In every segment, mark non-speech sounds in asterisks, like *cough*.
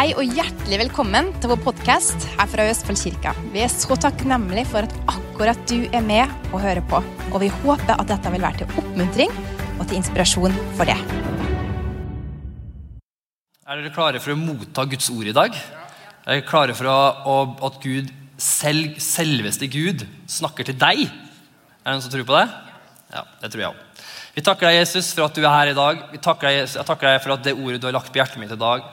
Hei og hjertelig velkommen til vår podkast her fra Østfoldkirka. Vi er så takknemlige for at akkurat du er med og hører på. Og vi håper at dette vil være til oppmuntring og til inspirasjon for det. Er dere klare for å motta Guds ord i dag? Er dere klare for å, at Gud selv, selveste Gud snakker til deg? Er det noen som tror på det? Ja, det tror jeg òg. Vi takker deg, Jesus, for at du er her i dag. Vi takker deg, jeg takker deg for at det ordet du har lagt på hjertet mitt i dag,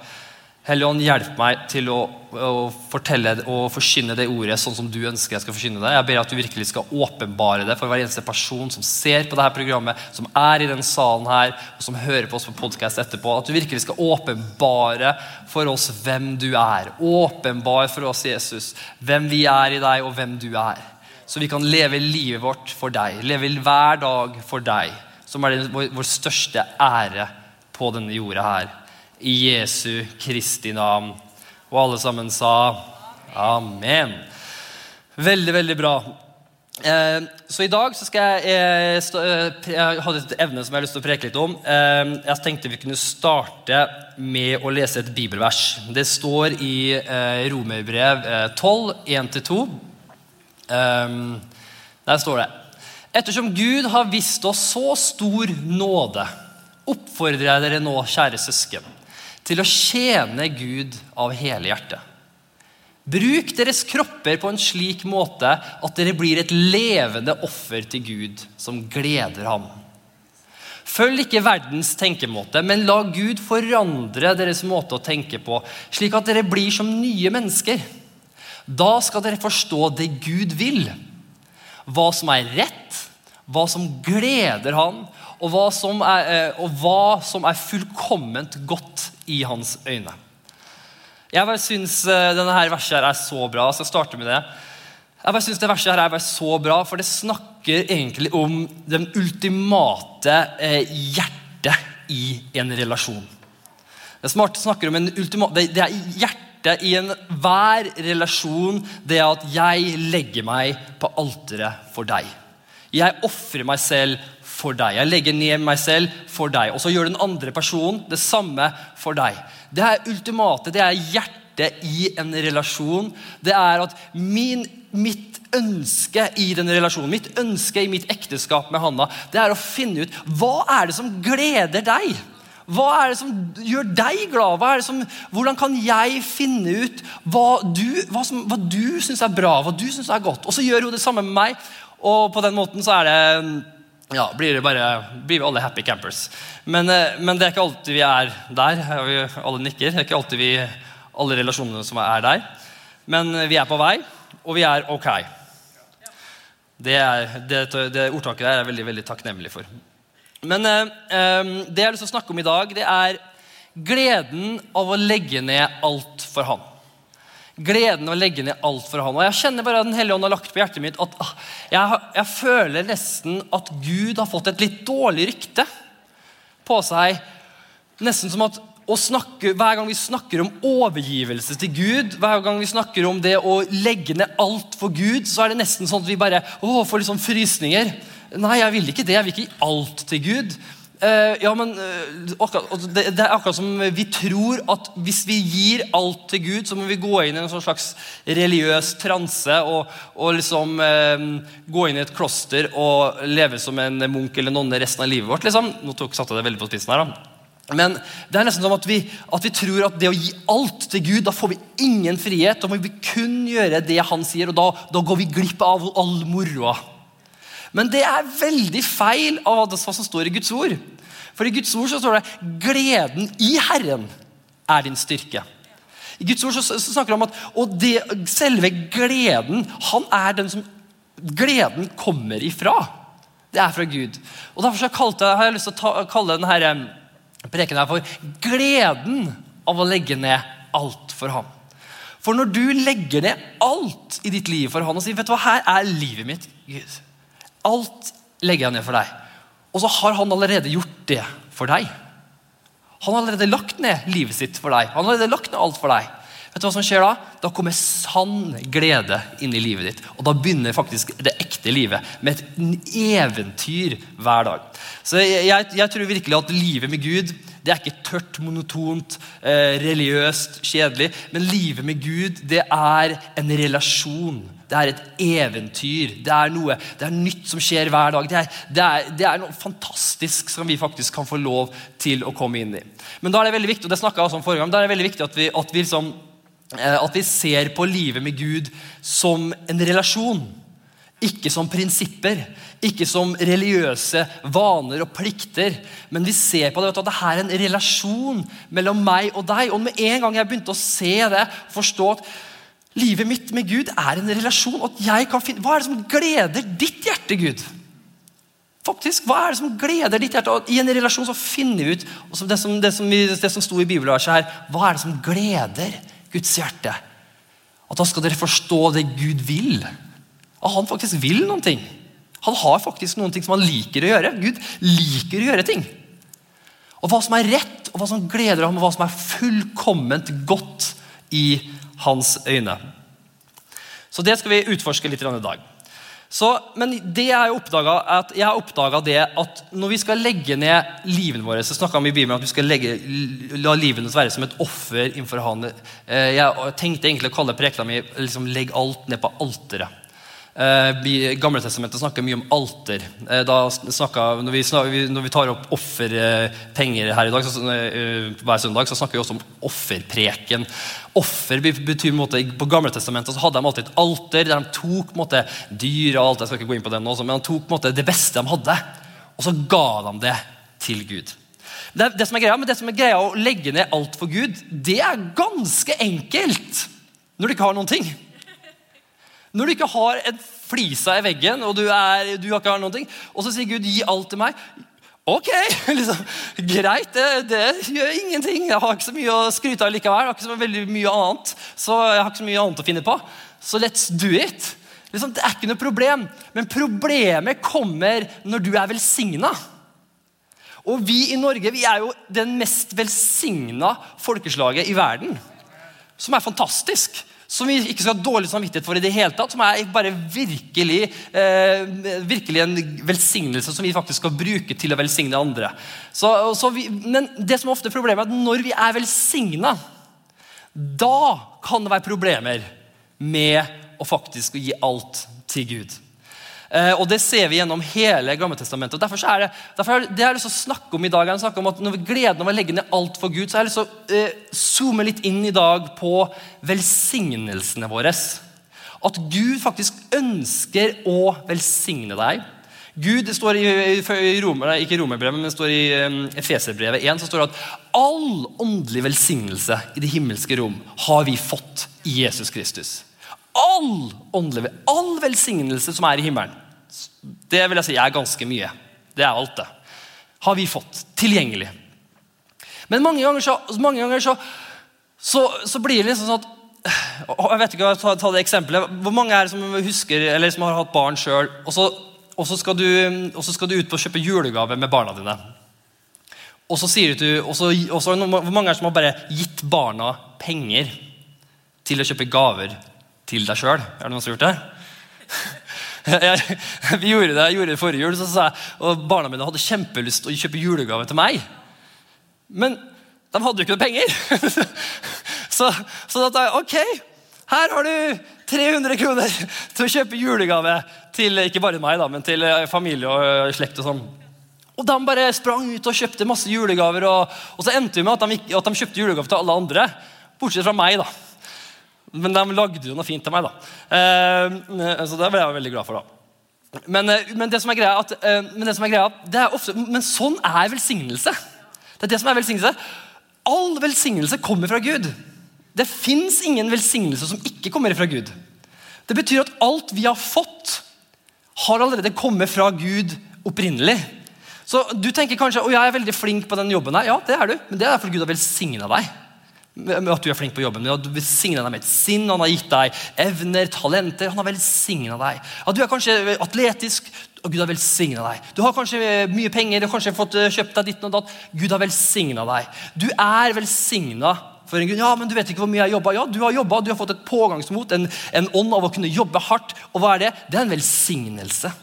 Helligånd, hjelp meg til å, å, fortelle og forkynne det ordet sånn som du ønsker jeg skal forkynne det. Jeg ber at du virkelig skal åpenbare det for hver eneste person som ser på dette programmet, som er i denne salen her, og som hører på oss på podkast etterpå. At du virkelig skal åpenbare for oss hvem du er. Åpenbar for oss, Jesus, hvem vi er i deg, og hvem du er. Så vi kan leve livet vårt for deg, leve hver dag for deg, som er vår, største ære på denne jorda her i Jesu Kristi navn. Og alle sammen sa amen. Veldig, veldig bra. Eh, så i dag så skal jeg eh, eh, Jeg hadde et evne som jeg har lyst til å preke litt om. Eh, jeg tenkte vi kunne starte med å lese et bibelvers. Det står i eh, Romerbrev 12, 1-2. der står det Ettersom Gud har vist oss så stor nåde, oppfordrer jeg dere nå, kjære søsken til å tjene Gud av hele hjertet. Bruk deres kropper på en slik måte at dere blir et levende offer til Gud som gleder ham. Følg ikke verdens tenkemåte, men la Gud forandre deres måte å tenke på, slik at dere blir som nye mennesker. Da skal dere forstå det Gud vil, hva som er rett, hva som gleder Han, og hva som er, eh, og hva som er fullkomment godt i hans øyne. Jeg bare syns eh, denne her verset her er så bra. Jeg skal starte med det. Jeg bare synes det verset her er så bra, for det snakker egentlig om den ultimate eh, hjertet i en relasjon. Det snakker om ultimate, det er hjertet i enhver relasjon, det at jeg legger meg på alteret for deg. Jeg ofrer meg selv for deg. Jeg legger ned meg selv for deg. Og så gjør den andre personen det samme for deg. Det er ultimate, det er hjertet i en relasjon. Det er at min, mitt ønske i den relasjonen, mitt ønske i mitt ekteskap med Hanna, det er å finne ut hva er det som gleder deg. Hva er det som gjør deg glad? Som, hvordan kan jeg finne ut hva du, hva hva du syns er bra, hva du syns er godt? Og så gjør hun det samme med meg. Og på den måten så er det ja, blir, bare, blir vi alle happy campers. Men, eh, men, det er ikke alltid vi er der. Vi alle nikker. Det er ikke alltid vi, alle relasjonene som er der. Men vi er på vei, og vi er ok. Det, er, det, det ordtaket der er jeg veldig, veldig takknemlig for. Men eh, eh, det jeg har lyst til å snakke om i dag, det er gleden av å legge ned alt for Han gleden av å legge ned alt for han. Og Jeg kjenner bare at Den hellige ånd har lagt på hjertet mitt at ah, jeg, jeg, føler nesten at Gud har fått et litt dårlig rykte på seg. Nesten som at snakke, Hver gang vi snakker om overgivelse til Gud, hver gang vi snakker om det å legge ned alt for Gud, så er det nesten sånn at vi bare å, får litt sånn frysninger. Nei, jeg vil ikke det. Jeg vil ikke gi alt til Gud. Uh, ja, men uh, akkurat, det, det, er akkurat som vi tror at hvis vi gir alt til Gud, så må vi gå inn i en sånn slags religiøs transe og, og liksom uh, gå inn i et kloster og leve som en munk eller nonne resten av livet vårt. Liksom. Nå tok satte jeg det veldig på spissen her da. Men det er nesten som at vi, at vi, tror at det å gi alt til Gud, da får vi ingen frihet. Da må vi kun gjøre det han sier, og da, da går vi glipp av all moroa. Men det er veldig feil av hva som står i Guds ord. For i Guds ord så står det 'gleden i Herren er din styrke'. I Guds ord så, så snakker det om at og det, selve gleden han er den som gleden kommer ifra. Det er fra Gud. Og Derfor kalte, har jeg lyst til å ta, kalle denne preken her for 'gleden av å legge ned alt for ham'. For når du legger ned alt i ditt liv for han og sier vet du hva, her er livet mitt, Gud Alt legger jeg ned for deg. Og så har han allerede gjort det for deg. Han har allerede lagt ned livet sitt for deg. Han har allerede lagt ned alt for deg. Vet du hva som skjer Da Da kommer sann glede inn i livet ditt. Og da begynner faktisk det ekte livet med et eventyr hver dag. Så jeg, jeg, jeg tror virkelig at livet med Gud Det er ikke tørt, monotont, eh, religiøst, kjedelig. Men livet med Gud, det er en relasjon. Det er et eventyr. Det er noe, det er nytt som skjer hver dag. Det er, det, er, det er, noe fantastisk som vi faktisk kan få lov til å komme inn i. Men da er det veldig viktig og det jeg også om forrige gang, da er det veldig viktig at vi, at vi, liksom, eh, at vi ser på livet med Gud som en relasjon. Ikke som prinsipper, ikke som religiøse vaner og plikter. Men vi ser på det at det er en relasjon mellom meg og deg. Og med en gang jeg begynte å se det, forstå at Livet mitt med Gud er en relasjon. at jeg kan finne, Hva er det som gleder ditt hjerte, Gud? Faktisk, Hva er det som gleder ditt hjerte? Og I en relasjon så finner vi ut det som, det som, det som sto i bibelverset her, Hva er det som gleder Guds hjerte? At da skal dere forstå det Gud vil. At han faktisk vil noen ting. Han har faktisk noen ting som han liker å gjøre. Gud liker å gjøre ting. Og Hva som er rett, og hva som gleder ham, og hva som er fullkomment godt i hans øyne. Så det skal vi utforske litt i dag. Så, men det jeg oppdaget, jeg har det at når vi skal legge ned livene våre så vi i Bibelen at vi skal legge, la livene være som et offer innenfor Han. Eh, jeg tenkte egentlig å kalle prekena mi liksom, 'legg alt ned på alteret'. Uh, Gamle testamentet snakker mye om alter. Uh, da snakker, når, vi snakker, når, vi tar opp offerpenger her i dag, så, uh, hver søndag, så snakker vi også om offerpreken. Offer betyr måte, På Gamle testamentet så hadde de alltid et alter der de tok måte, dyr og alt, jeg skal ikke gå inn på det nå, men de tok måte, det beste de hadde, og så ga de det til Gud. Det, det, som er greia, men det som er greia å legge ned alt for Gud, det er ganske enkelt når du ikke har noen ting. Når du ikke har en flisa i veggen, og du, er, du har ikke har noen ting, og så sier Gud 'gi alt til meg'. Ok, *laughs* liksom, greit, det, det, gjør ingenting. Jeg har ikke så mye å skryte av likevel. Jeg har ikke så veldig mye annet, så jeg har ikke så mye annet å finne på. Så let's do it. Liksom, det er ikke noe problem. Men problemet kommer når du er velsigna. Og vi i Norge vi er jo den mest velsigna folkeslaget i verden. Som er fantastisk som vi ikke skal ha dårlig samvittighet for i det hele tatt, som er bare virkelig, eh, virkelig en velsignelse som vi faktisk skal bruke til å velsigne andre. Så, så vi, men det som er ofte problemet er at når vi er velsigna, da kan det være problemer med å faktisk gi alt til Gud. Eh, og Det ser vi gjennom hele Gammeltestamentet. Derfor er det, derfor er det jeg har lyst til å snakke om i dag, jeg om at når vi gleden av å legge ned alt for Gud, så har jeg lyst til å eh, zoome litt inn i dag på velsignelsene våre. At Gud faktisk ønsker å velsigne deg. Gud, det står i, i Romer, ikke Romerbrevet, men det står i um, Efeserbrevet 1 så står det at all åndelig velsignelse i det himmelske rom har vi fått i Jesus Kristus all åndelig, all velsignelse som er i himmelen, det vil jeg si er ganske mye. Det er alt, det. Har vi fått tilgjengelig. Men mange ganger så, mange ganger så, så, så blir det liksom sånn at jeg vet ikke, ta, ta det eksempelet. Hvor mange er det som husker, eller som har hatt barn sjøl, og, og, så skal du ut på å kjøpe julegave med barna dine? Og så sier du, og så, og så, Hvor mange er det som har bare gitt barna penger til å kjøpe gaver til deg sjøl. Er det noen som har gjort det? *laughs* Vi gjorde det, jeg gjorde det forrige jul, så sa jeg, og barna mine hadde kjempelyst å kjøpe julegave til meg. Men de hadde jo ikke noe penger. *laughs* Så, så da sa jeg ok, her har du 300 kroner til å kjøpe julegave til ikke bare meg, da, men til eh, familie og slekt. og sånn. Og De bare sprang ut og kjøpte masse julegaver. Og, og så endte vi med at de, at de kjøpte julegave til alle andre, bortsett fra meg. da. Men de lagde jo noe fint til meg, da. Eh, så det ble jeg veldig glad for. da. Men, eh, men, det som er greia, at, eh, men det som er greia, det er ofte, men sånn er velsignelse. Det er det som er velsignelse. All velsignelse kommer fra Gud. Det fins ingen velsignelse som ikke kommer fra Gud. Det betyr at alt vi har fått, har allerede kommet fra Gud opprinnelig. Så Du tenker kanskje å, jeg er veldig flink på den jobben. her. Ja, det er du, men det er fordi Gud har velsigna deg med at du er flink på jobben. At du velsigner deg med et sinn. Han har gitt deg evner, talenter. Han har velsigna deg. At du er kanskje atletisk. og Gud har velsigna deg. Du har kanskje mye penger, du har kanskje fått eh, kjøpt deg ditt og datt. Gud har velsigna deg. Du er velsigna for en grunn. Ja, men du vet ikke hvor mye jeg jobba. Ja, du har jobba, du har fått et pågangsmot, en, en ånd av å kunne jobbe hardt. Og hva er det? Det er en velsignelse.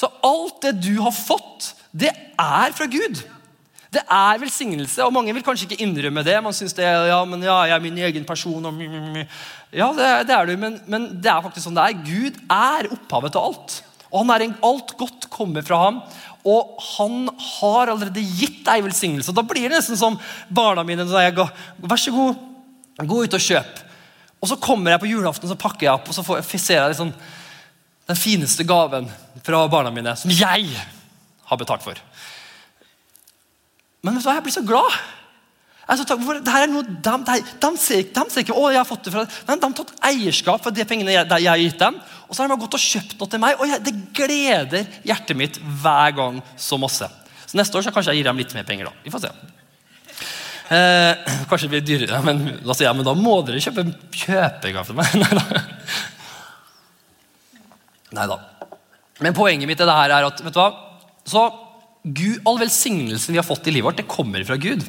Så alt det du har fått, det er fra Gud. Det er velsignelse, og mange vil kanskje ikke innrømme det. Man synes det ja, men ja, jeg er min egen person. Og, ja, det, det er du, men, men, det er faktisk sånn det er. Gud er opphavet til alt. Og han er en, alt godt kommer fra ham. Og han har allerede gitt deg velsignelse. Da blir det nesten som barna mine. når jeg går, Vær så god, gå ut og kjøp. Og så kommer jeg på julaften så pakker jeg opp, og så får, ser jeg liksom, den fineste gaven fra barna mine som jeg har betalt for. Men vet du hva, jeg blir så glad. Altså, det her er noe, de, de, de, ser, de, ser, ikke å, jeg har fått det fra men De har tatt eierskap for de pengene jeg, jeg, har gitt dem. Og så har de gått og kjøpt noe til meg, og jeg, det gleder hjertet mitt hver gang så masse. Så Neste år så kanskje jeg gir dem litt mer penger. da. Vi får se. Eh, kanskje det blir dyrere, men da jeg men da må dere kjøpe kjøpegave til meg. *laughs* Nei da. Nei da. Men poenget mitt i det her er at vet du hva? Så Gud, all velsignelsen vi har fått i livet vårt, det kommer fra Gud.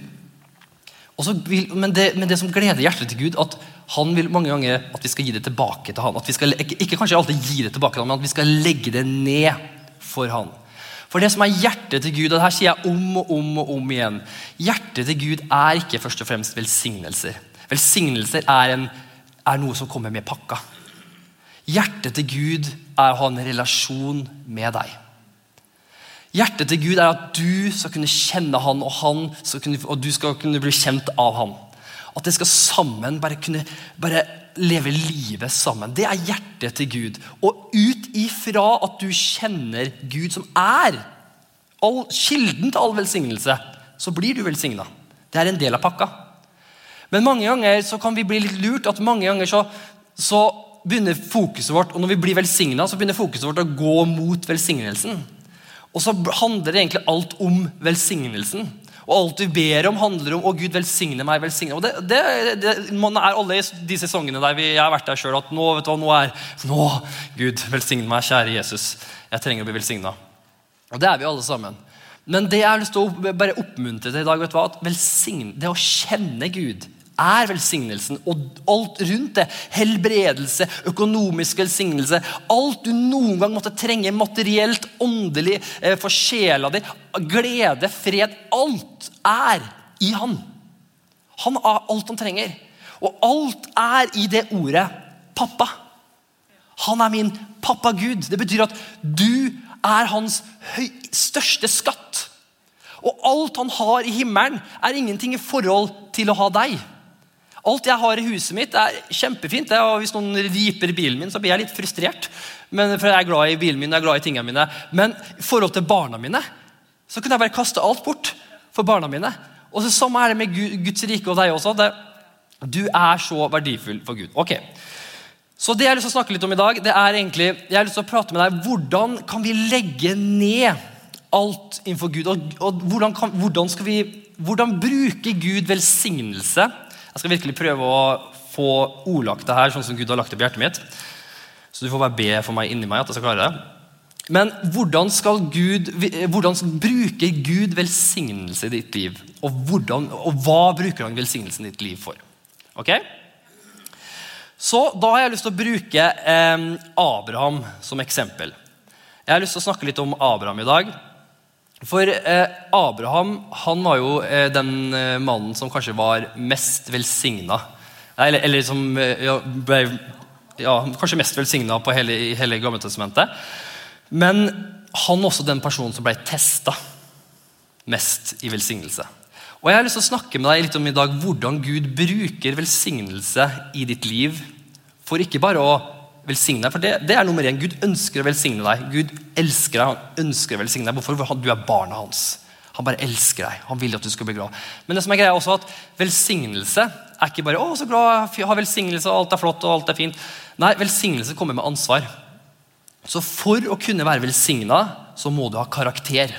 Vil, men, det, men, det, som gleder hjertet til Gud, at han vil mange ganger at vi skal gi det tilbake til han. At vi skal, ikke, ikke kanskje alltid gi det tilbake til han, men at vi skal legge det ned for han. For det som er hjertet til Gud, og det her sier jeg om og om og om igjen Hjertet til Gud er ikke først og fremst velsignelser. Velsignelser er, en, er noe som kommer med pakka. Hjertet til Gud er å ha en relasjon med deg. Hjertet til Gud er at du skal kunne kjenne han, og, han kunne, og du skal kunne bli kjent av han. At det skal sammen bare kunne bare leve livet sammen. Det er hjertet til Gud. Og ut ifra at du kjenner Gud, som er all, kilden til all velsignelse, så blir du velsigna. Det er en del av pakka. Men mange ganger så kan vi bli litt lurt. at mange ganger så, så begynner fokuset vårt, og Når vi blir velsigna, begynner fokuset vårt å gå mot velsignelsen. Og så handler det egentlig alt om velsignelsen. Og alt vi ber om, handler om 'Å, Gud, velsigne meg'. velsigne. Og det, det, det Man er alle de sesongene der vi, jeg har vært der sjøl, at nå, vet du hva, nå er Nå, Gud, velsigne meg, kjære Jesus. Jeg trenger å bli velsigna. Og det er vi alle sammen. Men det jeg har lyst til å bare oppmuntre til i dag, vet du hva, at velsigne, det å kjenne Gud er velsignelsen. Og alt rundt det. Helbredelse, økonomisk velsignelse. Alt du noen gang måtte trenge materielt, åndelig, eh, for sjela di. Glede, fred. Alt er i Han. Han har alt han trenger. Og alt er i det ordet pappa. Han er min pappa Gud. Det betyr at du er hans største skatt. Og alt han har i himmelen, er ingenting i forhold til å ha deg. Alt jeg har i huset mitt, er kjempefint. og Hvis noen riper bilen min, så blir jeg litt frustrert. Men, for jeg er glad i bilen min, jeg er glad i tingene mine. Men i forhold til barna mine så kunne jeg bare kaste alt bort for barna mine. Og så Samme er det med Guds rike og deg også. Det, du er så verdifull for Gud. Ok, Så det jeg har lyst til å snakke litt om i dag, det er egentlig, jeg har lyst til å prate med deg, hvordan kan vi legge ned alt innenfor Gud? Og, og hvordan, kan, hvordan, skal vi, hvordan bruker Gud velsignelse jeg skal virkelig prøve å få ordlagt det her sånn som Gud har lagt det på hjertet mitt. Så du får bare be for meg inni meg at jeg skal klare det. Men hvordan, Gud, hvordan bruker Gud velsignelse i ditt liv? Og, hvordan, og hva bruker han velsignelsen i ditt liv for? Ok? Så Da har jeg lyst til å bruke eh, Abraham som eksempel. Jeg har lyst til å snakke litt om Abraham i dag. For eh, Abraham han var jo eh, den eh, mannen som kanskje var mest velsigna. Eller, eller, som eh, ja, ble ja, kanskje mest velsigna på hele, i hele Gammeltestamentet. Men han også den personen som ble testa mest i velsignelse. Og Jeg har lyst til å snakke med deg litt om i dag hvordan Gud bruker velsignelse i ditt liv for ikke bare å velsigne deg. For det, det, er nummer én. Gud ønsker å velsigne deg. Gud elsker deg, han ønsker å velsigne deg. Hvorfor? For du er barnet hans. Han bare elsker deg. Han vil at du skal bli glad. Men det som er greia også at velsignelse er ikke bare 'Å, så glad, jeg har velsignelse, og alt er flott og alt er fint'. Nei, velsignelse kommer med ansvar. Så for å kunne være velsigna, så må du ha karakter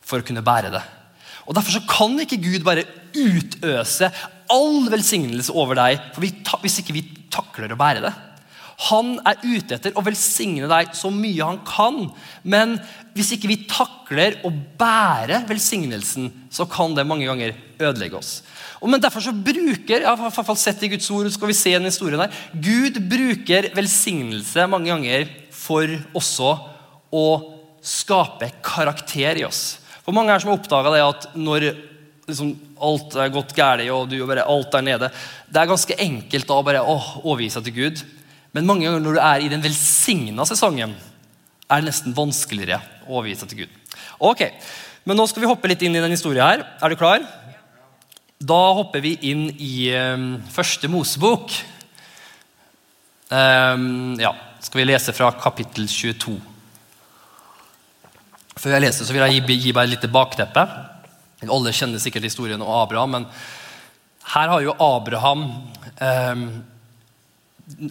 for å kunne bære det. Og Derfor så kan ikke Gud bare utøse all velsignelse over deg hvis ikke vi takler å bære det. Han er ute etter å velsigne deg så mye han kan. Men hvis ikke vi takler å bære velsignelsen, så kan det mange ganger ødelegge oss. Og men Derfor så bruker jeg har fall sett i Guds ord, skal vi se en historie der, Gud bruker velsignelse mange ganger for også å skape karakter i oss. For mange her som har oppdaga at når liksom, alt er gått galt, og du bare alt er nede Det er ganske enkelt da bare å overgi seg til Gud. Men mange ganger når du er i den velsigna sesongen, er det nesten vanskeligere å overgi seg til Gud. Ok, Men nå skal vi hoppe litt inn i den historien her. Er du klar? Da hopper vi inn i um, første Mosebok. Um, ja, skal vi lese fra kapittel 22. Før jeg leser, så vil jeg gi, gi bare et lite bakteppe. Alle kjenner sikkert historien om Abraham, men her har jo Abraham um,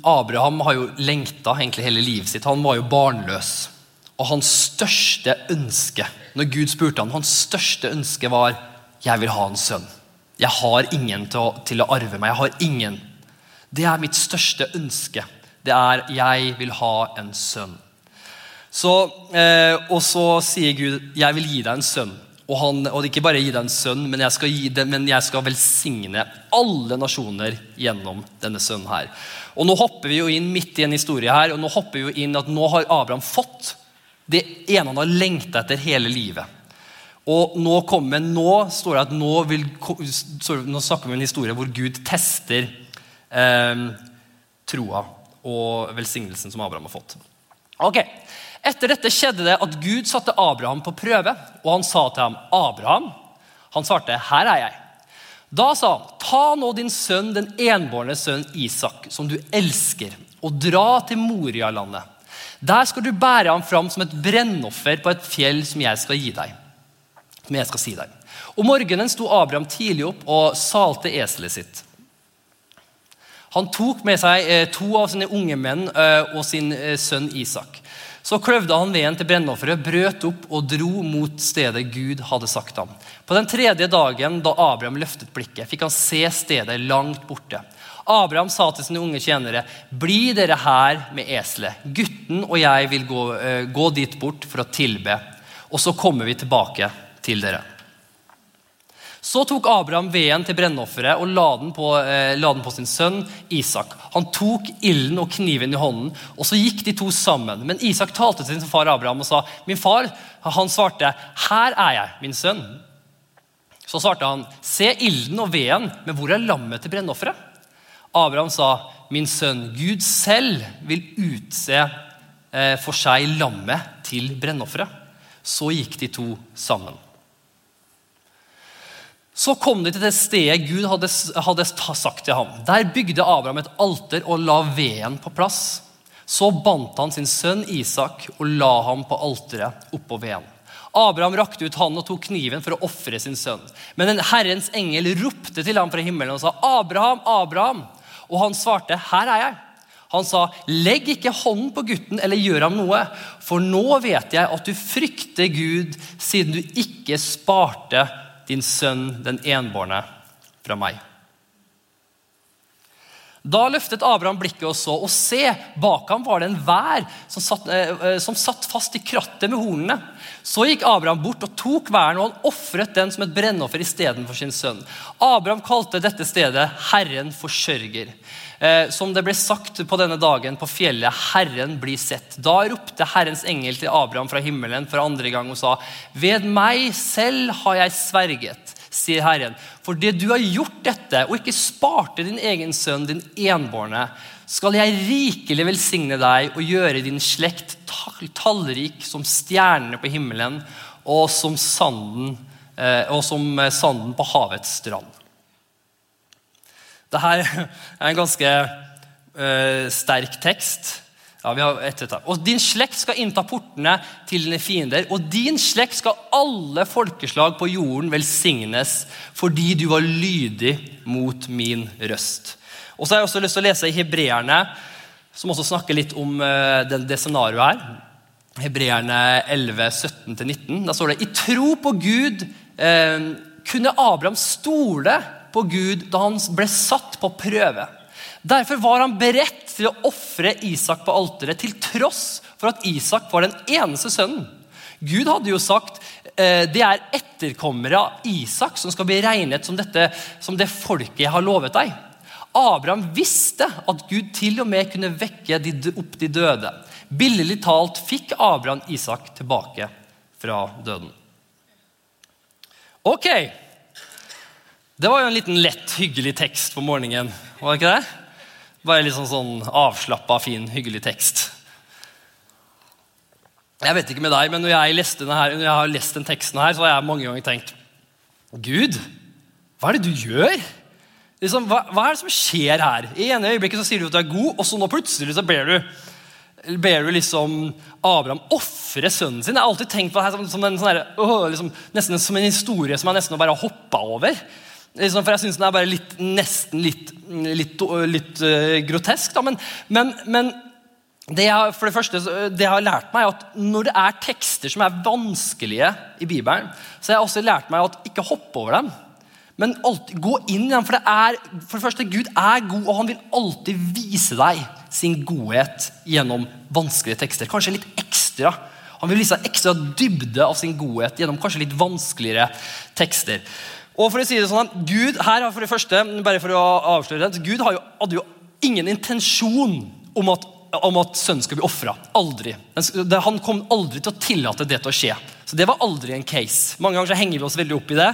Abraham har jo lengta egentlig hele livet sitt. Han var jo barnløs. Og hans største ønske når Gud spurte ham, hans største ønske var jeg vil ha en sønn. Jeg har ingen til å, til å arve meg. Jeg har ingen. Det er mitt største ønske. Det er jeg vil ha en sønn. Så, eh, og så sier Gud jeg vil gi deg en sønn. Og, han, og ikke bare gi deg en sønn, men jeg, skal gi det, men jeg skal velsigne alle nasjoner gjennom denne sønnen her. Og Nå hopper vi jo inn midt i en historie her, og nå hopper vi jo inn at nå har Abraham fått det ene han har lengta etter hele livet. Og nå kommer, nå står det at nå, vil, nå snakker vi om en historie hvor Gud tester eh, troa og velsignelsen som Abraham har fått. Ok, Etter dette skjedde det at Gud satte Abraham på prøve, og han sa til ham, 'Abraham.' Han svarte, 'Her er jeg.' Da sa han, 'Ta nå din sønn, den enbårne sønn Isak, som du elsker, og dra til Moria-landet.' Der skal du bære ham fram som et brennoffer på et fjell som jeg skal gi deg. Som jeg skal si deg. Om morgenen sto Abraham tidlig opp og salte eselet sitt. Han tok med seg eh, to av sine unge menn eh, og sin eh, sønn Isak. Så kløvde han veden til brennofferet, brøt opp og dro mot stedet Gud hadde sagt ham. På den tredje dagen da Abraham løftet blikket, fikk han se stedet langt borte. Abraham sa til sine unge tjenere, 'Bli dere her med eselet. Gutten og jeg vil gå, uh, gå dit bort for å tilbe.' Og så kommer vi tilbake til dere. Så tok Abraham veden til brennofferet og la den, på, eh, la den, på, sin sønn Isak. Han tok ilden og kniven i hånden, og så gikk de to sammen. Men Isak talte til sin far Abraham og sa, 'Min far.' Han svarte, 'Her er jeg, min sønn.' Så svarte han, 'Se ilden og veden, men hvor er lammet til brennofferet?' Abraham sa, 'Min sønn, Gud selv vil utse eh, for seg lammet til brennofferet.' Så gikk de to sammen. Så kom de til det stedet Gud hadde, hadde sagt til ham. Der bygde Abraham et alter og la veden på plass. Så bandt han sin sønn Isak og la ham på alteret oppå veden. Abraham rakte ut hånden og tok kniven for å ofre sin sønn. Men en Herrens engel ropte til ham fra himmelen og sa, 'Abraham, Abraham.' Og han svarte, 'Her er jeg'. Han sa, 'Legg ikke hånden på gutten eller gjør ham noe, for nå vet jeg at du frykter Gud, siden du ikke sparte din sønn, den enbårne, fra meg.' Da løftet Abraham blikket og så, og se, bak ham var det en vær som satt, eh, som satt fast i krattet med hornene. Så gikk Abraham bort og tok væren, og han ofret den som et brennoffer istedenfor sin sønn. Abraham kalte dette stedet 'Herren forsørger'. Eh, som det ble sagt på denne dagen på fjellet, 'Herren blir sett'. Da ropte Herrens engel til Abraham fra himmelen for andre gang og sa, 'Ved meg selv har jeg sverget' sier Herren. For det du har gjort dette, og ikke sparte din egen sønn, din enbårne, skal jeg rikelig velsigne deg og gjøre din slekt tallrik som stjernene på himmelen og som sanden, eh, og som sanden på havets strand. Dette er en ganske uh, sterk tekst. Ja, vi har ett Og din slekt skal innta portene til dine fiender. Og din slekt skal alle folkeslag på jorden velsignes fordi du var lydig mot min røst. Og så har jeg også lyst til å lese i Hebreerne, som også snakker litt om uh, det, det scenarioet her. Hebreerne 11, 17-19. Da står det i tro på Gud uh, kunne Abraham stole på Gud da han ble satt på prøve. Derfor var han beredt til å ofre Isak på alteret, til tross for at Isak var den eneste sønnen. Gud hadde jo sagt eh, det er etterkommere av Isak som skal bli regnet som, dette, som det folket jeg har lovet deg. Abraham visste at Gud til og med kunne vekke opp de døde. Billedlig talt fikk Abraham Isak tilbake fra døden. Ok. Det var jo en liten lett, hyggelig tekst på morgenen. var det ikke det? Bare litt sånn, sånn avslappa, fin, hyggelig tekst. Jeg vet ikke med deg, men når jeg, her, når jeg har lest den teksten her, så har jeg mange ganger tenkt Gud, hva er det du gjør? Liksom, hva, hva, er det som skjer her? I ene øyeblikket så sier du at du er god, og så nå plutselig så ber du ber du liksom Abraham ofre sønnen sin. Jeg har alltid tenkt på det her som, som en, sånn her, liksom, som en historie som jeg nesten bare har hoppa over. Liksom, for jeg syns den er bare litt, nesten litt, litt, litt uh, grotesk. Da. Men, men, men det jeg, for det første, det jeg har lært meg, er at når det er tekster som er vanskelige i Bibelen, så har jeg også lært meg at ikke hoppe over dem. Men alltid, gå inn i dem. For det, er, for det første, Gud er god, og han vil alltid vise deg sin godhet gjennom vanskelige tekster. Kanskje litt ekstra. Han vil vise deg ekstra dybde av sin godhet gjennom kanskje litt vanskeligere tekster. Og for å si det sånn, Gud her for det første, bare for å avsløre det, Gud hadde jo ingen intensjon om at om at sønnen skulle bli ofra. Aldri. Han kom aldri til å tillate det til å skje. Så Det var aldri en case. Mange ganger så henger vi oss veldig opp i det.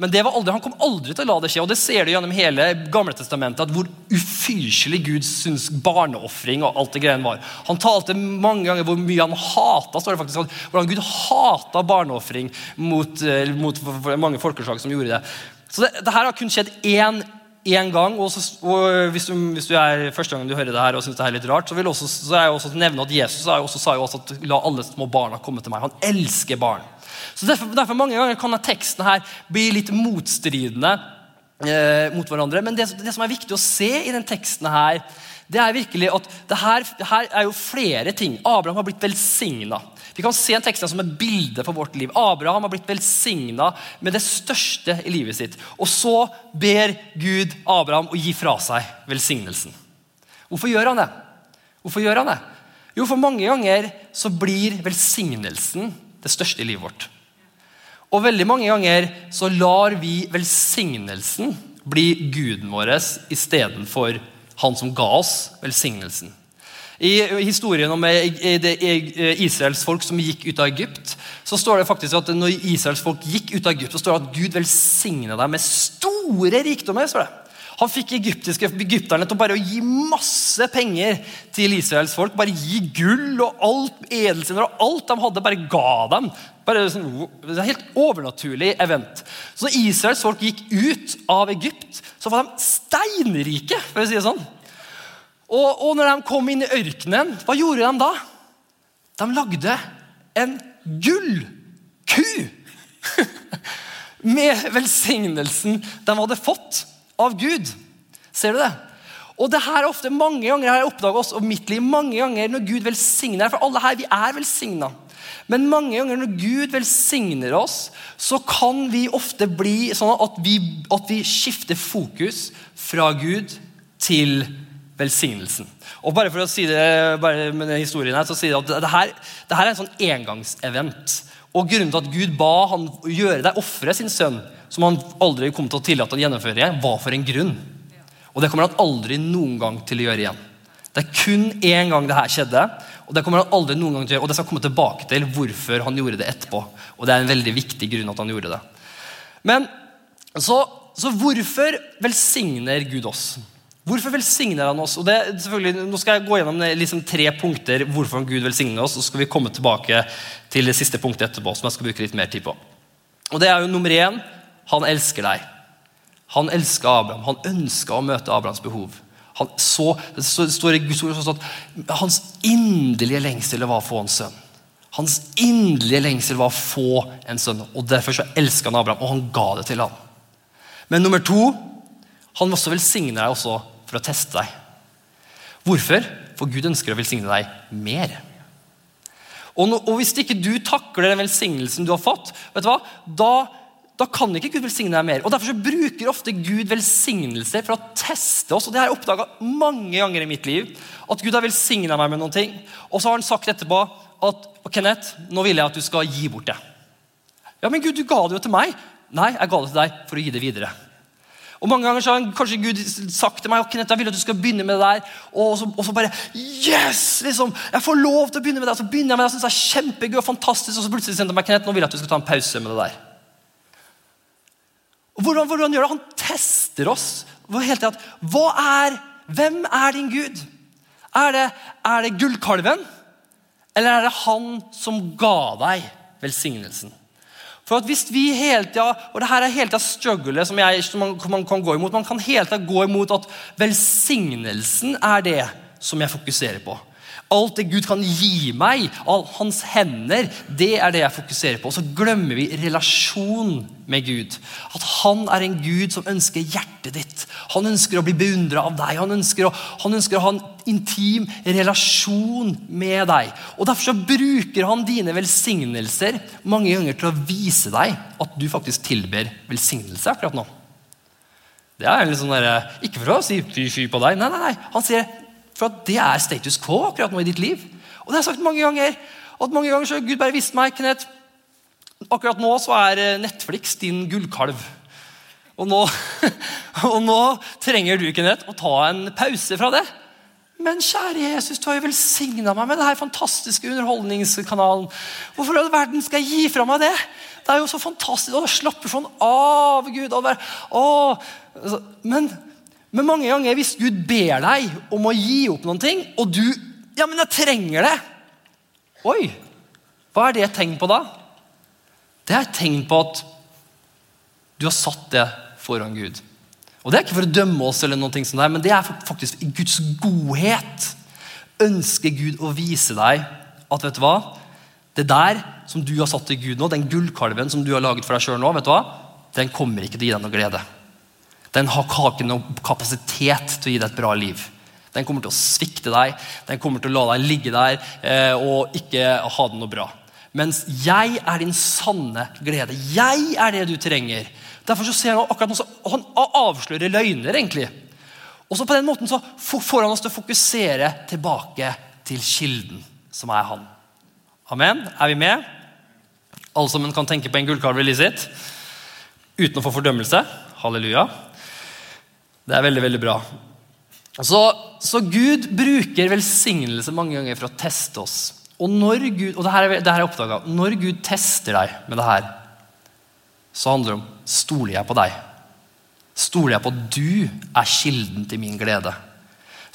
Men det var aldri, han kom aldri til å la det skje. Og det ser du gjennom hele Gamle testamentet, at hvor ufyselig Gud syns barneofring og alt det greiene var. Han talte mange ganger hvor mye han hata står det faktisk, hvordan Gud hata barneofring mot, eh, mot mange folkeslag som gjorde det. Så det, det her har kun skjedd én én gang. Og, så, og hvis, du, hvis, du, er første gang du hører det her og synes det er litt rart, så vil også, så jeg også nevne at Jesus også, sa jo også at la alle små barna komme til meg. Han elsker barn. Så Derfor, derfor mange ganger kan teksten her bli litt motstridende eh, mot hverandre. Men det, det, som er viktig å se i den teksten her, det er virkelig at det her, her er jo flere ting. Abraham har blitt velsigna. Vi kan se en tekst som et bilde for vårt liv. Abraham har blitt velsigna med det største i livet sitt. Og så ber Gud Abraham å gi fra seg velsignelsen. Hvorfor gjør han det? Hvorfor gjør han det? Jo, for mange ganger så blir velsignelsen det største i livet vårt. Og veldig mange ganger så lar vi velsignelsen bli guden vår istedenfor han som ga oss velsignelsen. I historien om Israels folk som gikk ut av Egypt, så står det faktisk at når Israels folk gikk ut av Egypt, så står det at Gud velsigna dem med store rikdommer. står det. Han fikk egyptiske egypterne til å bare gi masse penger til Israels folk. Bare gi gull og alt edelstener og alt de hadde, bare ga dem. Bare sånn, det er Helt overnaturlig event. Så når Israels folk gikk ut av Egypt, så var de steinrike. for å si det sånn. Og, og når de kom inn i ørkenen, hva gjorde de da? De lagde en gullku *laughs* med velsignelsen de hadde fått av Gud. Ser du det? Og det her er ofte mange ganger har jeg oppdaget oss og mitt liv, mange ganger når Gud velsigner For alle her, vi er velsigna. Men mange ganger når Gud velsigner oss, så kan vi ofte bli sånn at vi, at vi skifter fokus fra Gud til Gud velsignelsen. Og bare for å si det bare med den historien her, så sier det at det her, det her er en sånn engangsevent. Og Grunnen til at Gud ba han gjøre deg ofre sin sønn, som han aldri kom til å tillate å gjennomføre igjen, var for en grunn. Og det kommer han aldri noen gang til å gjøre igjen. Det er kun én gang det her skjedde, og det kommer han aldri noen gang til å gjøre, og det skal komme tilbake til hvorfor han gjorde det etterpå. Og det er en veldig viktig grunn at han gjorde det. Men så, så hvorfor velsigner Gud oss? Hvorfor velsigner han oss? Og det, nå skal jeg gå gjennom liksom tre punkter hvorfor Gud velsigner oss. og så skal vi komme tilbake til det siste punktet etterpå. som jeg skal bruke litt mer tid på. Og det er jo nummer én han elsker deg. Han elsker Abraham. Han ønska å møte Abrahams behov. Han så, det står i Guds ord sånn at Hans inderlige lengsel var å få en sønn. Hans inderlige lengsel var å få en sønn. og Derfor så elska han Abraham, og han ga det til ham. Men nummer to han også velsigner deg også for å teste deg. Hvorfor? For Gud ønsker å velsigne deg mer. Og, no, og hvis ikke du takler den velsignelsen du har fått, vet du hva? Da, da kan ikke Gud velsigne deg mer. Og Derfor så bruker ofte Gud velsignelser for å teste oss. og Det har jeg oppdaga mange ganger i mitt liv. At Gud har velsigna meg med noen ting. Og så har han sagt etterpå at Kenneth, nå vil jeg at du skal gi bort det. Ja, men Gud, du ga det jo til meg. Nei, jeg ga det til deg for å gi det videre. Og Mange ganger så har kanskje Gud sagt til meg at jeg vil at du skal begynne med det der. Og så, og så, bare Yes! liksom, Jeg får lov til å begynne med det. Og så begynner jeg med det, jeg synes det er kjempegøy og fantastisk, og så plutselig sender meg Kenneth, nå vil jeg at du skal ta en pause med det der. Og hvordan, hvordan gjør det? Han tester oss. Til at, hva er, hvem er din Gud? Er det, er det gullkalven? Eller er det han som ga deg velsignelsen? For at hvis vi hele tida, og det her er hele tida strugglet som, jeg, som man, man, kan gå imot, man kan hele tida gå imot at velsignelsen er det som jeg fokuserer på. Alt det Gud kan gi meg, all hans hender, det er det jeg fokuserer på. Og så glemmer vi relasjon med Gud. At han er en Gud som ønsker hjertet ditt. Han ønsker å bli beundra av deg. Han ønsker, å, han ønsker, å, ha en intim relasjon med deg. Og Derfor så bruker han dine velsignelser mange ganger til å vise deg at du faktisk tilber velsignelse akkurat nå. Det er sånn der, Ikke for å si fy, fy på deg. Nei, nei, nei. Han sier for det er status quo akkurat nå i ditt liv. Og det har jeg sagt mange ganger. at mange ganger så Gud bare visst meg, Kenneth, Akkurat nå så er eh, Netflix din gullkalv. Og nå, *laughs* og nå trenger du Kenneth, å ta en pause fra det. Men kjære Jesus, du har jo velsigna meg med denne fantastiske underholdningskanalen. Hvorfor i all verden skal jeg gi fra meg det? Det er jo så fantastisk. Og slapper sånn av, Gud. Å, men men mange ganger hvis Gud ber deg om å gi opp noen ting, og du Ja, men jeg trenger det. Oi, hva er det et tegn på da? Det er et tegn på at du har satt det foran Gud. Og Det er ikke for å dømme oss, eller noe sånt der, men det er faktisk i Guds godhet. Ønsker Gud å vise deg at vet du hva? Det der som du har satt til Gud nå, den gullkalven som du har laget for deg sjøl nå, vet du hva? den kommer ikke til å gi deg noe glede. Den har ikke noen kapasitet til å gi deg et bra liv. Den kommer til å svikte deg, den kommer til å la deg ligge der eh, og ikke ha det noe bra. Mens jeg er din sanne glede. Jeg er det du trenger. Derfor så ser Han akkurat noe han avslører løgner. egentlig. Og så På den måten så får han oss til å fokusere tilbake til kilden, som er han. Amen. Er vi med? Alle sammen kan tenke på en gullkalv i livet sitt uten å få fordømmelse. Halleluja. Det er veldig, veldig bra. Så, så, Gud bruker velsignelse mange ganger for å teste oss. Og når Gud, og det her, er, det her er oppdaget, når Gud tester deg med det her, så handler det om stoler jeg på deg. Stoler jeg på at du er kilden til min glede?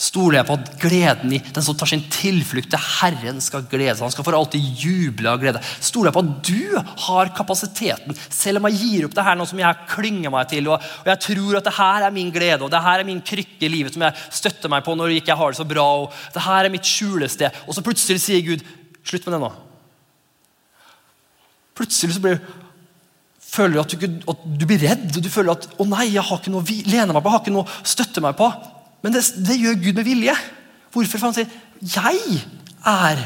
Stoler jeg på at gleden i den som tar sin tilflukt til Herren, skal glede seg. Han skal for alltid juble av glede. Stoler jeg på at du har kapasiteten, selv om jeg gir opp det her, noe som jeg klynger meg til, og, og jeg tror at det her er min glede, og det her er min krykke i livet som jeg støtter meg på når jeg ikke har det så bra, og det her er mitt skjulested. Og så plutselig sier Gud slutt med det nå. Plutselig så blir føler at du, at du blir redd, og du føler at 'å nei, jeg har ikke noe å lene meg på', jeg har ikke noe å støtte meg på'. Men det, det, gjør Gud med vilje. Hvorfor? For han sier, 'Jeg er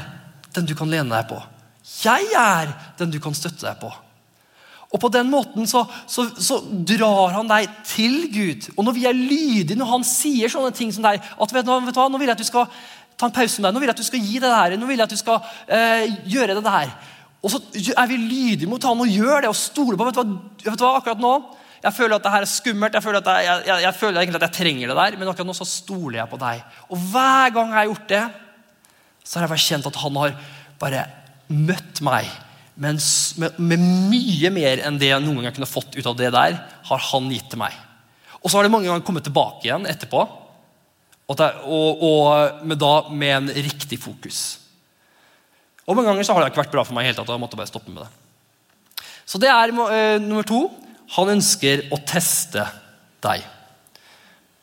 den du kan lene deg på'. Jeg er den du kan støtte deg på. Og På den måten så, så, så, drar han deg til Gud. Og når vi er lydige, når han sier sånne ting som deg, at vet vet du hva, nå vil jeg at du skal ta en pause med deg, nå vil jeg at du skal gi det der, nå vil jeg at du skal eh, gjøre det der. Og så er vi lydige mot han og gjør det og stoler på vet du hva, vet du hva akkurat nå jeg føler at det her er skummelt, jeg føler, at jeg, jeg, jeg føler egentlig at jeg trenger det der, men akkurat nå så stoler jeg på deg. Og hver gang jeg har gjort det, så har jeg bare kjent at han har bare møtt meg med, med, med mye mer enn det jeg noen gang kunne fått ut av det der, har han gitt til meg. Og så har det mange ganger kommet tilbake igjen etterpå, og, og, og med, da, med en riktig fokus. Og mange ganger så har det ikke vært bra for meg helt at jeg måtte bare stoppe med det. Så det er uh, nummer to. Han ønsker å teste deg.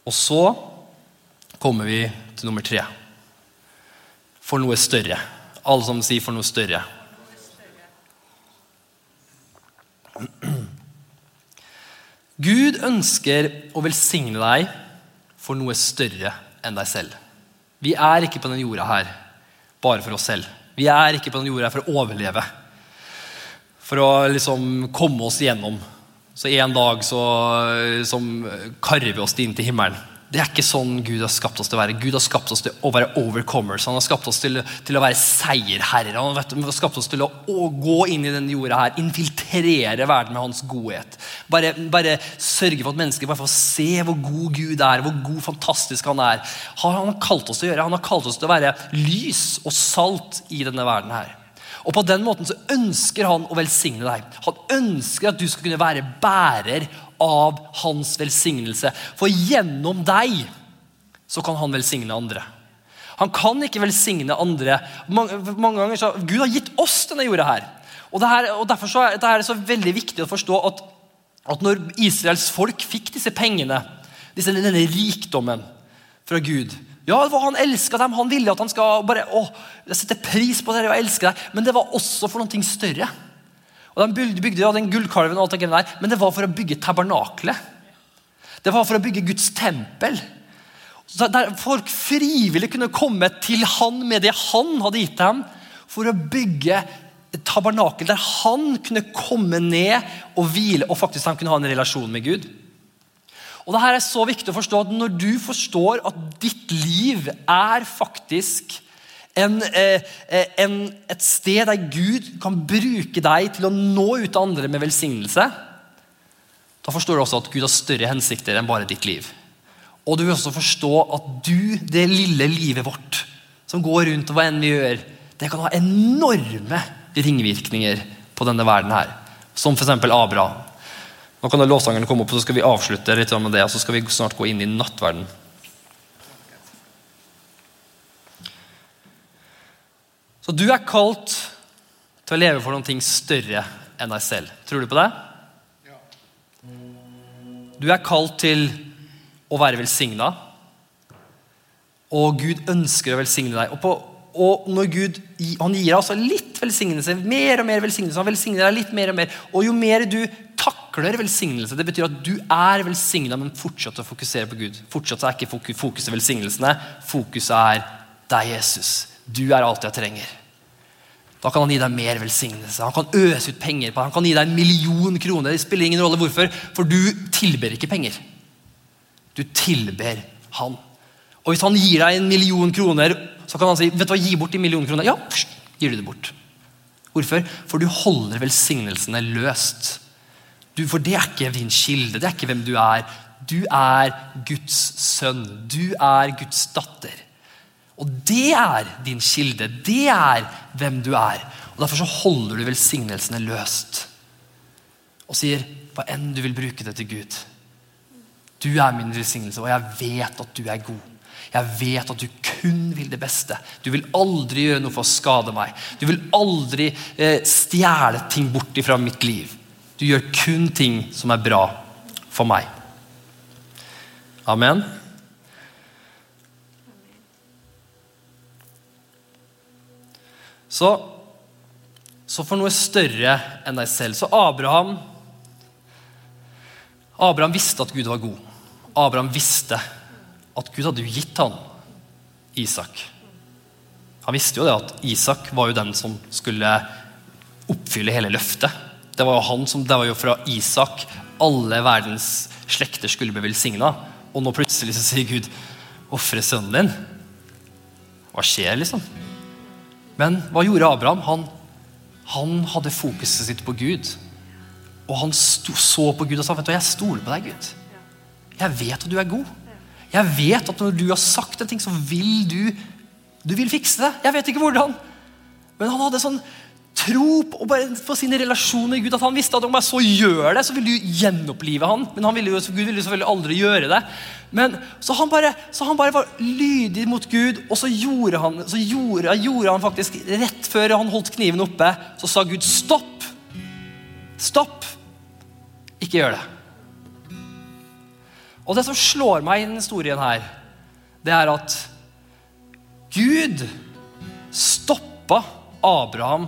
Og så kommer vi til nummer tre. For noe større. Alle som sier 'for noe større'. Gud ønsker å velsigne deg for noe større enn deg selv. Vi er ikke på denne jorda her bare for oss selv. Vi er ikke på denne jorda her for å overleve. For å liksom komme oss gjennom så en dag så som karver vi oss inn til himmelen. Det er ikke sånn Gud har skapt oss til å være. Gud har skapt oss til å være overcomers. Han har skapt oss til, til å være seierherrer. Han har skapt oss til å, å, gå inn i denne jorda her, infiltrere verden med hans godhet. Bare, bare sørge for at mennesker bare får se hvor god Gud er, hvor god, fantastisk han er. Han har kalt oss til å gjøre. Han har kalt oss til å være lys og salt i denne verden her. Og på den måten så ønsker han å velsigne deg. Han ønsker at du skal kunne være bærer av hans velsignelse. For gjennom deg så kan han velsigne andre. Han kan ikke velsigne andre. Mange, mange ganger så, Gud har gitt oss denne jorda her. Og, det her, og Derfor så er det så veldig viktig å forstå at, at når Israels folk fikk disse pengene, disse, denne rikdommen fra Gud ja, det var Han elska dem, han ville at han skal bare, å, jeg setter pris på dere og elsker deg. Men det var også for noe større. Og De bygde, ja, den gullkalven, og alt det der, men det var for å bygge tabernaklet. Det var for å bygge Guds tempel. Der Folk frivillig kunne komme til han med det han hadde gitt dem, for å bygge et tabernakel der han kunne komme ned og hvile og faktisk han kunne ha en relasjon med Gud. Og det her er så viktig å forstå at Når du forstår at ditt liv er faktisk en, eh, eh, en, et sted der Gud kan bruke deg til å nå ut til andre med velsignelse, da forstår du også at Gud har større hensikter enn bare ditt liv. Og du vil også forstå at du, det lille livet vårt, som går rundt og hva enn vi gjør, det kan ha enorme ringvirkninger på denne verden her. Som f.eks. Abraham. Nå kan lovsangerne komme opp, og så skal vi avslutte litt med det, og så skal vi snart gå inn i nattverden. Så du er kalt til å leve for noe større enn deg selv. Tror du på det? Du er kalt til å være velsigna. Og Gud ønsker å velsigne deg. Og, på, og når Gud han gir deg altså litt velsignelse, mer og mer velsignelse, han velsigner deg litt mer og mer, og jo mer du takler velsignelse, det betyr at du er velsigna, men fortsatt å fokusere på Gud. Fortsatt er ikke fokuset velsignelsene. Fokuset er deg, Jesus. Du er alt jeg trenger. Da kan han gi deg mer velsignelse. Han kan øse ut penger på deg. Han kan gi deg en million kroner. Det spiller ingen rolle hvorfor, for du tilber ikke penger. Du tilber han. Og hvis han gir deg en million kroner, så kan han si vet du hva, gi bort de millioner kroner. Ja, gir du det bort. Hvorfor? For du holder velsignelsene løst. Du, for det er ikke din kilde. Det er ikke hvem du er. Du er Guds sønn. Du er Guds datter. Og det er din kilde. Det er hvem du er. Og Derfor så holder du velsignelsene løst og sier hva enn du vil bruke det til Gud. Du er min velsignelse, og jeg vet at du er god. Jeg vet at du kun vil det beste. Du vil aldri gjøre noe for å skade meg. Du vil aldri eh, stjele ting bort fra mitt liv. Du gjør kun ting som er bra for meg. Amen. Så, så for noe større enn deg selv. Så Abraham Abraham visste at Gud var god. Abraham visste at Gud hadde gitt han Isak. Han visste jo det at Isak var jo den som skulle oppfylle hele løftet. Det var jo, han som, det var jo fra Isak alle verdens slekter skulle bli velsigna. Og nå plutselig så sier Gud, 'Ofre sønnen din'. Hva skjer, liksom? Men hva gjorde Abraham? Han, han hadde fokuset sitt på Gud. Og han sto, så på Gud og sa vet du, jeg stoler på deg, Gud. Jeg vet at du er god. Jeg vet at når du har sagt en ting, så vil du du vil fikse det. Jeg vet ikke hvordan. Men han hadde sånn tro på, på sine relasjoner med Gud. At han visste at om jeg så gjør det, så vil du gjenopplive han. Men han ville jo, Gud ville jo selvfølgelig aldri gjøre det. Men, så, han bare, så han bare var lydig mot Gud, og så gjorde han, så gjorde, gjorde han faktisk Rett før han holdt kniven oppe, så sa Gud stopp. Stopp. Ikke gjør det. Og det som slår meg i denne historien her, det er at Gud stoppa Abraham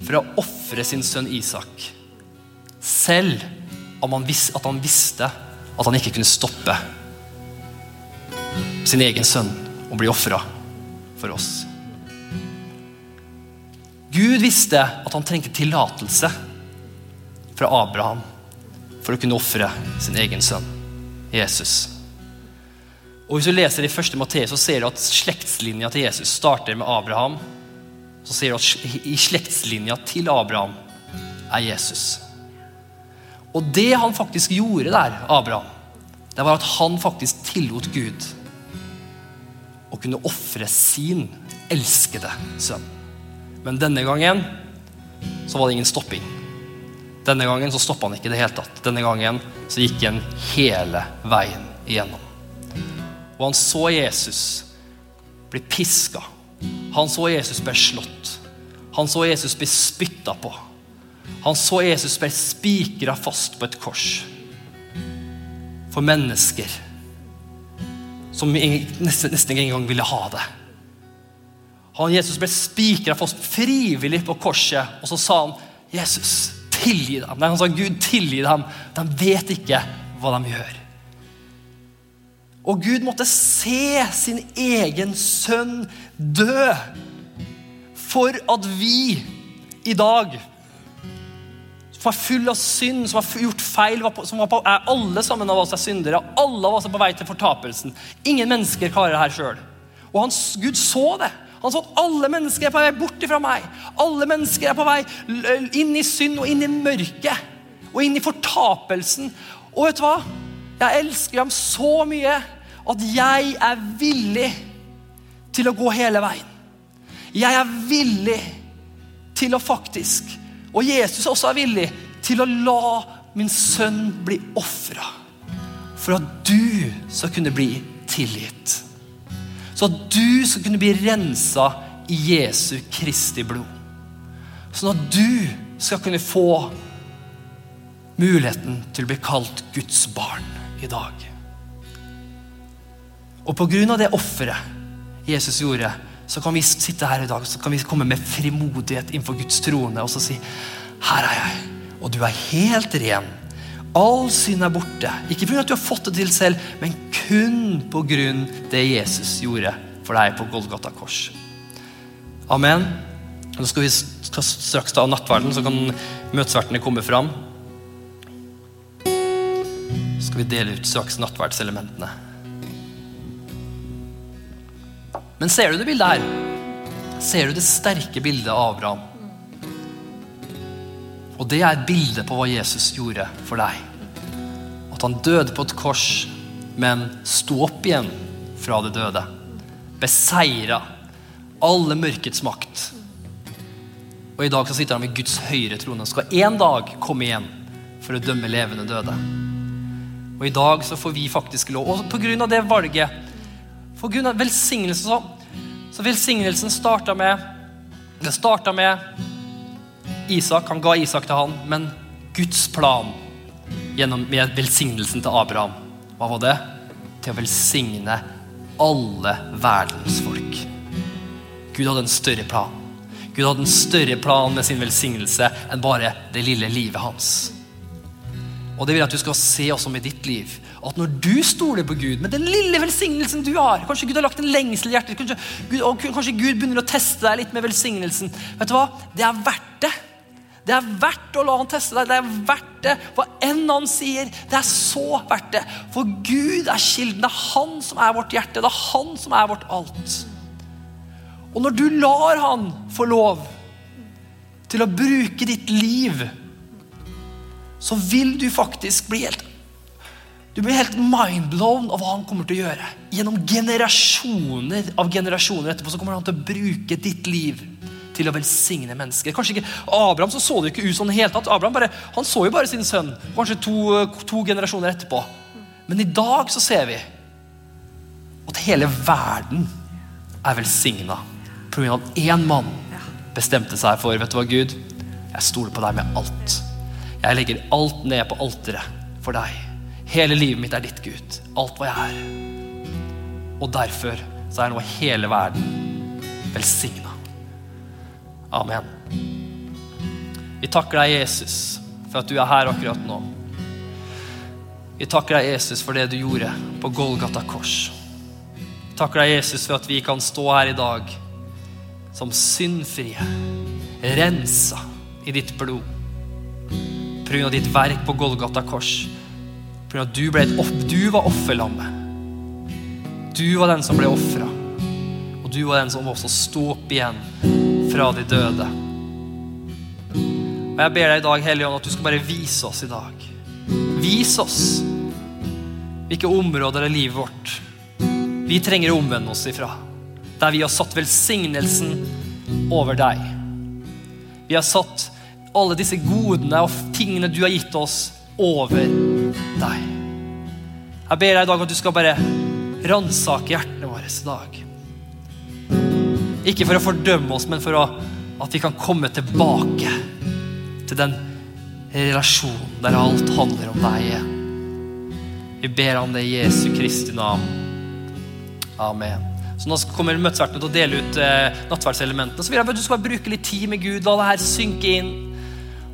for å ofre sin sønn Isak. Selv om han visste, at han visste at han ikke kunne stoppe sin egen sønn og bli ofra for oss. Gud visste at han trengte tillatelse fra Abraham for å kunne ofre sin egen sønn, Jesus. Og Hvis du leser i første Matteus, så ser du at slektslinja til Jesus starter med Abraham så ser du at i slektslinja til Abraham er Jesus. Og det han faktisk gjorde der, Abraham, det var at han faktisk tillot Gud å kunne ofre sin elskede sønn. Men denne gangen så var det ingen stopping. Denne gangen så stoppa han ikke i det hele tatt. Denne gangen så gikk han hele veien igjennom. Og han så Jesus bli piska. Han så Jesus bli slått. Han så Jesus bli spytta på. Han så Jesus bli spikra fast på et kors. For mennesker som nesten, nesten ikke engang ville ha det. Han Jesus ble spikra fast frivillig på korset, og så sa han, 'Jesus, tilgi dem.' Nei, han sa, 'Gud, tilgi dem. De vet ikke hva de gjør.' Og Gud måtte se sin egen sønn dø for at vi i dag som er full av synd, som har gjort feil, som var på, er alle sammen av oss er syndere. Alle av oss er på vei til fortapelsen. Ingen mennesker klarer det her sjøl. Og han, Gud så det. Han så at alle mennesker er på vei bort fra meg. Alle mennesker er på vei inn i synd og inn i mørket. Og inn i fortapelsen. Og vet du hva? Jeg elsker ham så mye at jeg er villig til å gå hele veien. Jeg er villig til å faktisk Og Jesus også er villig til å la min sønn bli ofra. For at du skal kunne bli tilgitt. Så at du skal kunne bli rensa i Jesu Kristi blod. Sånn at du skal kunne få muligheten til å bli kalt Guds barn i dag. Og på grunn av det offeret Jesus gjorde, så kan vi sitte her i dag så kan vi komme med frimodighet innenfor Guds trone og så si Her er jeg, og du er helt ren. All synd er borte. Ikke pga. at du har fått det til selv, men kun pga. det Jesus gjorde for deg på Golgata kors. Amen. Nå skal vi straks ta nattverden, så kan møtesvertene komme fram. Så skal vi dele ut straks nattverdselementene. Men ser du det bildet her? Ser du det sterke bildet av Abraham? Og det er et bilde på hva Jesus gjorde for deg. At han døde på et kors, men sto opp igjen fra det døde. Beseira alle mørkets makt. Og i dag så sitter han ved Guds høyre trone og skal en dag komme igjen for å dømme levende døde. Og i dag så får vi faktisk lov. Og av det valget for Gud har velsignelsen så, så velsignelsen starta med Det starta med Isak. Han ga Isak til han, men Guds plan gjennom, med velsignelsen til Abraham, hva var det? Til å velsigne alle verdens folk. Gud hadde en større plan. Gud hadde en større plan med sin velsignelse enn bare det lille livet hans. Og det vil jeg at du skal se også med ditt liv. At når du stoler på Gud, med den lille velsignelsen du har Kanskje Gud har lagt en lengsel i hjertet, kanskje Gud, og kanskje Gud begynner å teste deg litt med velsignelsen. Vet du hva? Det er verdt det. Det er verdt å la han teste deg. Det er verdt det. Hva enn han sier, det er så verdt det. For Gud er kilden. Det er han som er vårt hjerte. Det er han som er vårt alt. Og når du lar han få lov til å bruke ditt liv så vil du faktisk bli helt du blir helt mindblown av hva han kommer til å gjøre. Gjennom generasjoner av generasjoner etterpå så kommer han til å bruke ditt liv til å velsigne mennesker. Kanskje ikke, Abraham så, så det ikke ut sånn i hele tatt. Abraham bare, han så jo bare sin sønn kanskje to, to generasjoner etterpå. Men i dag så ser vi at hele verden er velsigna pga. at én mann bestemte seg for vet du hva, Gud, jeg stoler på deg med alt. Jeg legger alt ned på alteret for deg. Hele livet mitt er ditt, Gud. Alt hva jeg er. Og derfor så er nå hele verden velsigna. Amen. Vi takker deg, Jesus, for at du er her akkurat nå. Vi takker deg, Jesus, for det du gjorde på Golgata kors. Vi takker deg, Jesus, for at vi kan stå her i dag som syndfrie, rensa i ditt blod pga. ditt verk på Golgata kors. Pga. at du, ble et opp, du var offerlammet. Du var den som ble ofra. Og du var den som også sto opp igjen fra de døde. Og Jeg ber deg i dag, Hellige Ånd, at du skal bare vise oss i dag. Vis oss hvilke områder i livet vårt vi trenger å omvende oss ifra. Der vi har satt velsignelsen over deg. Vi har satt alle disse godene og tingene du har gitt oss, over deg. Jeg ber deg i dag at du skal bare ransake hjertene våre i dag. Ikke for å fordømme oss, men for å, at vi kan komme tilbake til den relasjonen der alt handler om deg. Vi ber om det i Jesu Kristi navn. Amen. Så Nå kommer møtesvertene til å dele ut eh, nattverdselementene. Så vil jeg at du skal bruke litt tid med Gud. La det her synke inn.